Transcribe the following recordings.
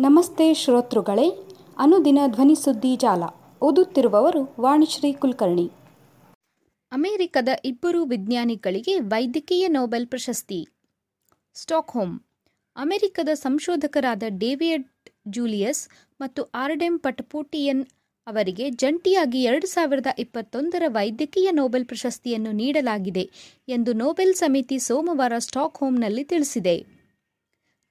ನಮಸ್ತೆ ಶ್ರೋತೃಗಳೇ, ಅನುದಿನ ಧ್ವನಿ ಸುದ್ದಿ ಜಾಲ. ಓದುತ್ತಿರುವವರು ವಾಣಿಶ್ರೀ ಕುಲಕರ್ಣಿ. ಅಮೆರಿಕದ ಇಬ್ಬರು ವಿಜ್ಞಾನಿಗಳಿಗೆ ವೈದ್ಯಕೀಯ ನೊಬೆಲ್ ಪ್ರಶಸ್ತಿ. ಸ್ಟಾಕ್ಹೋಮ್. ಅಮೆರಿಕದ ಸಂಶೋಧಕರಾದ ಡೇವಿಯಡ್ ಜೂಲಿಯಸ್ ಮತ್ತು ಆರ್ಡೆಮ್ ಪಟಪೋಟಿಯನ್ ಅವರಿಗೆ ಜಂಟಿಯಾಗಿ ಎರಡು ಸಾವಿರದ ಇಪ್ಪತ್ತೊಂದರ ವೈದ್ಯಕೀಯ ನೊಬೆಲ್ ಪ್ರಶಸ್ತಿಯನ್ನು ನೀಡಲಾಗಿದೆ ಎಂದು ನೊಬೆಲ್ ಸಮಿತಿ ಸೋಮವಾರ ಸ್ಟಾಕ್ಹೋಮ್ನಲ್ಲಿ ತಿಳಿಸಿದೆ.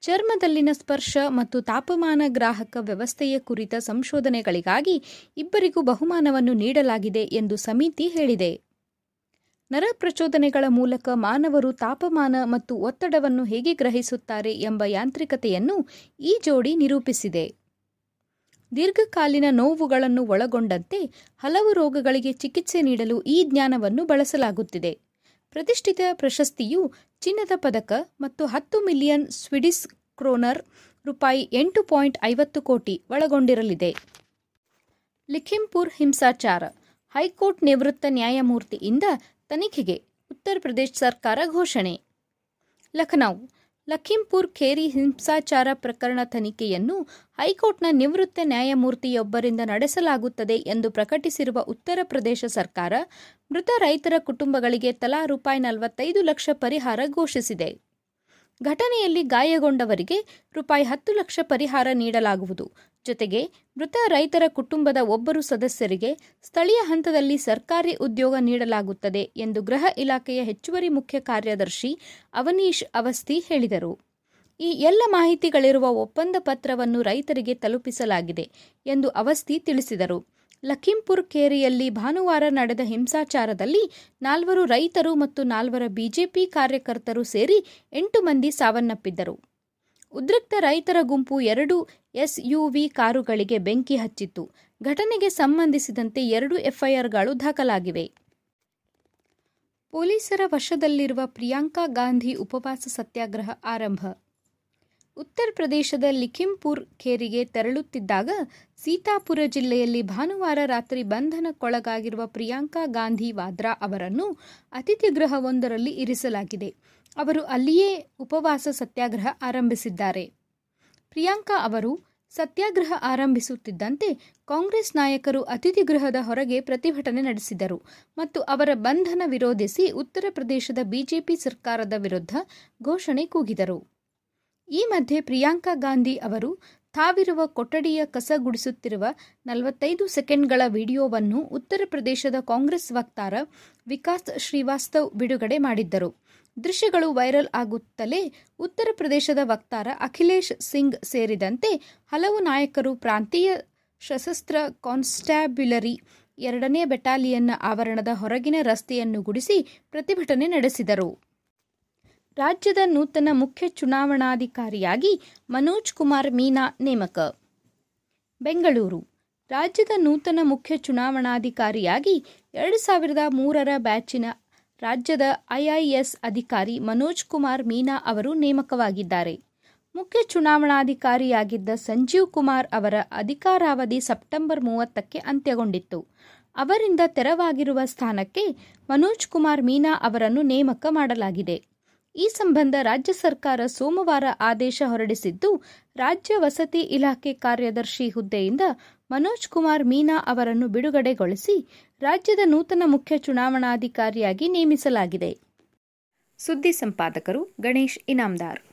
ಚರ್ಮದಲ್ಲಿನ ಸ್ಪರ್ಶ ಮತ್ತು ತಾಪಮಾನ ಗ್ರಾಹಕ ವ್ಯವಸ್ಥೆಯ ಕುರಿತ ಸಂಶೋಧನೆಗಳಿಗಾಗಿ ಇಬ್ಬರಿಗೂ ಬಹುಮಾನವನ್ನು ನೀಡಲಾಗಿದೆ ಎಂದು ಸಮಿತಿ ಹೇಳಿದೆ. ನರ ಪ್ರಚೋದನೆಗಳ ಮೂಲಕ ಮಾನವರು ತಾಪಮಾನ ಮತ್ತು ಒತ್ತಡವನ್ನು ಹೇಗೆ ಗ್ರಹಿಸುತ್ತಾರೆ ಎಂಬ ಯಾಂತ್ರಿಕತೆಯನ್ನು ಈ ಜೋಡಿ ನಿರೂಪಿಸಿದೆ. ದೀರ್ಘಕಾಲೀನ ನೋವುಗಳನ್ನು ಒಳಗೊಂಡಂತೆ ಹಲವು ರೋಗಗಳಿಗೆ ಚಿಕಿತ್ಸೆ ನೀಡಲು ಈ ಜ್ಞಾನವನ್ನು ಬಳಸಲಾಗುತ್ತಿದೆ. ಪ್ರತಿಷ್ಠಿತ ಪ್ರಶಸ್ತಿಯು ಚಿನ್ನದ ಪದಕ ಮತ್ತು ಹತ್ತು ಮಿಲಿಯನ್ ಸ್ವಿಡಿಸ್ ಕ್ರೋನರ್ ರೂಪಾಯಿ ಎಂಟು ಪಾಯಿಂಟ್ ಐವತ್ತು ಕೋಟಿ ಒಳಗೊಂಡಿರಲಿದೆ. ಲಿಖಿಂಪುರ್ ಹಿಂಸಾಚಾರ. ಹೈಕೋರ್ಟ್ ನಿವೃತ್ತ ನ್ಯಾಯಮೂರ್ತಿಯಿಂದ ತನಿಖೆಗೆ ಉತ್ತರ ಪ್ರದೇಶ ಸರ್ಕಾರ ಘೋಷಣೆ. ಲಖನೌ. ಲಖಿಂಪುರ್ ಖೇರಿ ಹಿಂಸಾಚಾರ ಪ್ರಕರಣ ತನಿಖೆಯನ್ನು ಹೈಕೋರ್ಟ್ನ ನಿವೃತ್ತ ನ್ಯಾಯಮೂರ್ತಿಯೊಬ್ಬರಿಂದ ನಡೆಸಲಾಗುತ್ತದೆ ಎಂದು ಪ್ರಕಟಿಸಿರುವ ಉತ್ತರ ಪ್ರದೇಶ ಸರ್ಕಾರ ಮೃತ ರೈತರ ಕುಟುಂಬಗಳಿಗೆ ತಲಾ ರೂಪಾಯಿ ನಲವತ್ತೈದು ಲಕ್ಷ ಪರಿಹಾರ ಘೋಷಿಸಿದೆ. ಘಟನೆಯಲ್ಲಿ ಗಾಯಗೊಂಡವರಿಗೆ ರೂಪಾಯಿ ಹತ್ತು ಲಕ್ಷ ಪರಿಹಾರ ನೀಡಲಾಗುವುದು. ಜೊತೆಗೆ ಮೃತ ರೈತರ ಕುಟುಂಬದ ಒಬ್ಬರು ಸದಸ್ಯರಿಗೆ ಸ್ಥಳೀಯ ಹಂತದಲ್ಲಿ ಸರ್ಕಾರಿ ಉದ್ಯೋಗ ನೀಡಲಾಗುತ್ತದೆ ಎಂದು ಗೃಹ ಇಲಾಖೆಯ ಹೆಚ್ಚುವರಿ ಮುಖ್ಯ ಕಾರ್ಯದರ್ಶಿ ಅವನೀಶ್ ಅವಸ್ಥಿ ಹೇಳಿದರು. ಈ ಎಲ್ಲ ಮಾಹಿತಿಗಳಿರುವ ಒಪ್ಪಂದ ಪತ್ರವನ್ನು ರೈತರಿಗೆ ತಲುಪಿಸಲಾಗಿದೆ ಎಂದು ಅವಸ್ಥಿ ತಿಳಿಸಿದರು. ಲಖೀಂಪುರ್ ಕೇರಿಯಲ್ಲಿ ಭಾನುವಾರ ನಡೆದ ಹಿಂಸಾಚಾರದಲ್ಲಿ ನಾಲ್ವರು ರೈತರು ಮತ್ತು ನಾಲ್ವರ ಬಿಜೆಪಿ ಕಾರ್ಯಕರ್ತರು ಸೇರಿ ಎಂಟು ಮಂದಿ ಸಾವನ್ನಪ್ಪಿದ್ದರು. ಉದ್ರಿಕ್ತ ರೈತರ ಗುಂಪು ಎರಡು ಎಸ್ಯುವಿ ಕಾರುಗಳಿಗೆ ಬೆಂಕಿ ಹಚ್ಚಿತ್ತು. ಘಟನೆಗೆ ಸಂಬಂಧಿಸಿದಂತೆ ಎರಡು ಎಫ್ಐಆರ್ಗಳು ದಾಖಲಾಗಿವೆ. ಪೊಲೀಸರ ವಶದಲ್ಲಿರುವ ಪ್ರಿಯಾಂಕಾ ಗಾಂಧಿ ಉಪವಾಸ ಸತ್ಯಾಗ್ರಹ ಆರಂಭ. ಉತ್ತರ ಪ್ರದೇಶದ ಲಿಖಿಂಪುರ್ ಖೇರಿಗೆ ತೆರಳುತ್ತಿದ್ದಾಗ ಸೀತಾಪುರ ಜಿಲ್ಲೆಯಲ್ಲಿ ಭಾನುವಾರ ರಾತ್ರಿ ಬಂಧನಕ್ಕೊಳಗಾಗಿರುವ ಪ್ರಿಯಾಂಕಾ ಗಾಂಧಿ ವಾದ್ರಾ ಅವರನ್ನು ಅತಿಥಿ ಗೃಹವೊಂದರಲ್ಲಿ ಇರಿಸಲಾಗಿದೆ. ಅವರು ಅಲ್ಲಿಯೇ ಉಪವಾಸ ಸತ್ಯಾಗ್ರಹ ಆರಂಭಿಸಿದ್ದಾರೆ. ಪ್ರಿಯಾಂಕಾ ಅವರು ಸತ್ಯಾಗ್ರಹ ಆರಂಭಿಸುತ್ತಿದ್ದಂತೆ ಕಾಂಗ್ರೆಸ್ ನಾಯಕರು ಅತಿಥಿ ಗೃಹದ ಹೊರಗೆ ಪ್ರತಿಭಟನೆ ನಡೆಸಿದರು ಮತ್ತು ಅವರ ಬಂಧನ ವಿರೋಧಿಸಿ ಉತ್ತರ ಪ್ರದೇಶದ ಬಿಜೆಪಿ ಸರ್ಕಾರದ ವಿರುದ್ಧ ಘೋಷಣೆ ಕೂಗಿದರು. ಈ ಮಧ್ಯೆ ಪ್ರಿಯಾಂಕಾ ಗಾಂಧಿ ಅವರು ತಾವಿರುವ ಕೊಠಡಿಯ ಕಸ ಗುಡಿಸುತ್ತಿರುವ ನಲವತ್ತೈದು ಸೆಕೆಂಡ್ಗಳ ವಿಡಿಯೋವನ್ನು ಉತ್ತರ ಪ್ರದೇಶದ ಕಾಂಗ್ರೆಸ್ ವಕ್ತಾರ ವಿಕಾಸ್ ಶ್ರೀವಾಸ್ತವ್ ಬಿಡುಗಡೆ ಮಾಡಿದ್ದರು. ದೃಶ್ಯಗಳು ವೈರಲ್ ಆಗುತ್ತಲೇ ಉತ್ತರ ಪ್ರದೇಶದ ವಕ್ತಾರ ಅಖಿಲೇಶ್ ಸಿಂಗ್ ಸೇರಿದಂತೆ ಹಲವು ನಾಯಕರು ಪ್ರಾಂತೀಯ ಸಶಸ್ತ್ರ ಕಾನ್ಸ್ಟ್ಯಾಬ್ಯುಲರಿ ಎರಡನೇ ಬೆಟಾಲಿಯನ್ನ ಆವರಣದ ಹೊರಗಿನ ರಸ್ತೆಯನ್ನು ಗುಡಿಸಿ ಪ್ರತಿಭಟನೆ ನಡೆಸಿದರು. ರಾಜ್ಯದ ನೂತನ ಮುಖ್ಯ ಚುನಾವಣಾಧಿಕಾರಿಯಾಗಿ ಮನೋಜ್ ಕುಮಾರ್ ಮೀನಾ ನೇಮಕ. ಬೆಂಗಳೂರು. ರಾಜ್ಯದ ನೂತನ ಮುಖ್ಯ ಚುನಾವಣಾಧಿಕಾರಿಯಾಗಿ ಎರಡು ಸಾವಿರದ ಮೂರರ ಬ್ಯಾಚಿನ ರಾಜ್ಯದ ಐಐಎಸ್ ಅಧಿಕಾರಿ ಮನೋಜ್ ಕುಮಾರ್ ಮೀನಾ ಅವರು ನೇಮಕವಾಗಿದ್ದಾರೆ. ಮುಖ್ಯ ಚುನಾವಣಾಧಿಕಾರಿಯಾಗಿದ್ದ ಸಂಜೀವ್ ಕುಮಾರ್ ಅವರ ಅಧಿಕಾರಾವಧಿ ಸೆಪ್ಟೆಂಬರ್ ಮೂವತ್ತಕ್ಕೆ ಅಂತ್ಯಗೊಂಡಿತ್ತು. ಅವರಿಂದ ತೆರವಾಗಿರುವ ಸ್ಥಾನಕ್ಕೆ ಮನೋಜ್ ಕುಮಾರ್ ಮೀನಾ ಅವರನ್ನು ನೇಮಕ ಮಾಡಲಾಗಿದೆ. ಈ ಸಂಬಂಧ ರಾಜ್ಯ ಸರ್ಕಾರ ಸೋಮವಾರ ಆದೇಶ ಹೊರಡಿಸಿದ್ದು, ರಾಜ್ಯ ವಸತಿ ಇಲಾಖೆ ಕಾರ್ಯದರ್ಶಿ ಹುದ್ದೆಯಿಂದ ಮನೋಜ್ ಕುಮಾರ್ ಮೀನಾ ಅವರನ್ನು ಬಿಡುಗಡೆಗೊಳಿಸಿ ರಾಜ್ಯದ ನೂತನ ಮುಖ್ಯ ಚುನಾವಣಾಧಿಕಾರಿಯಾಗಿ ನೇಮಿಸಲಾಗಿದೆ. ಸುದ್ದಿ ಸಂಪಾದಕರು ಗಣೇಶ್ ಇನಾಮ್ದಾರ್.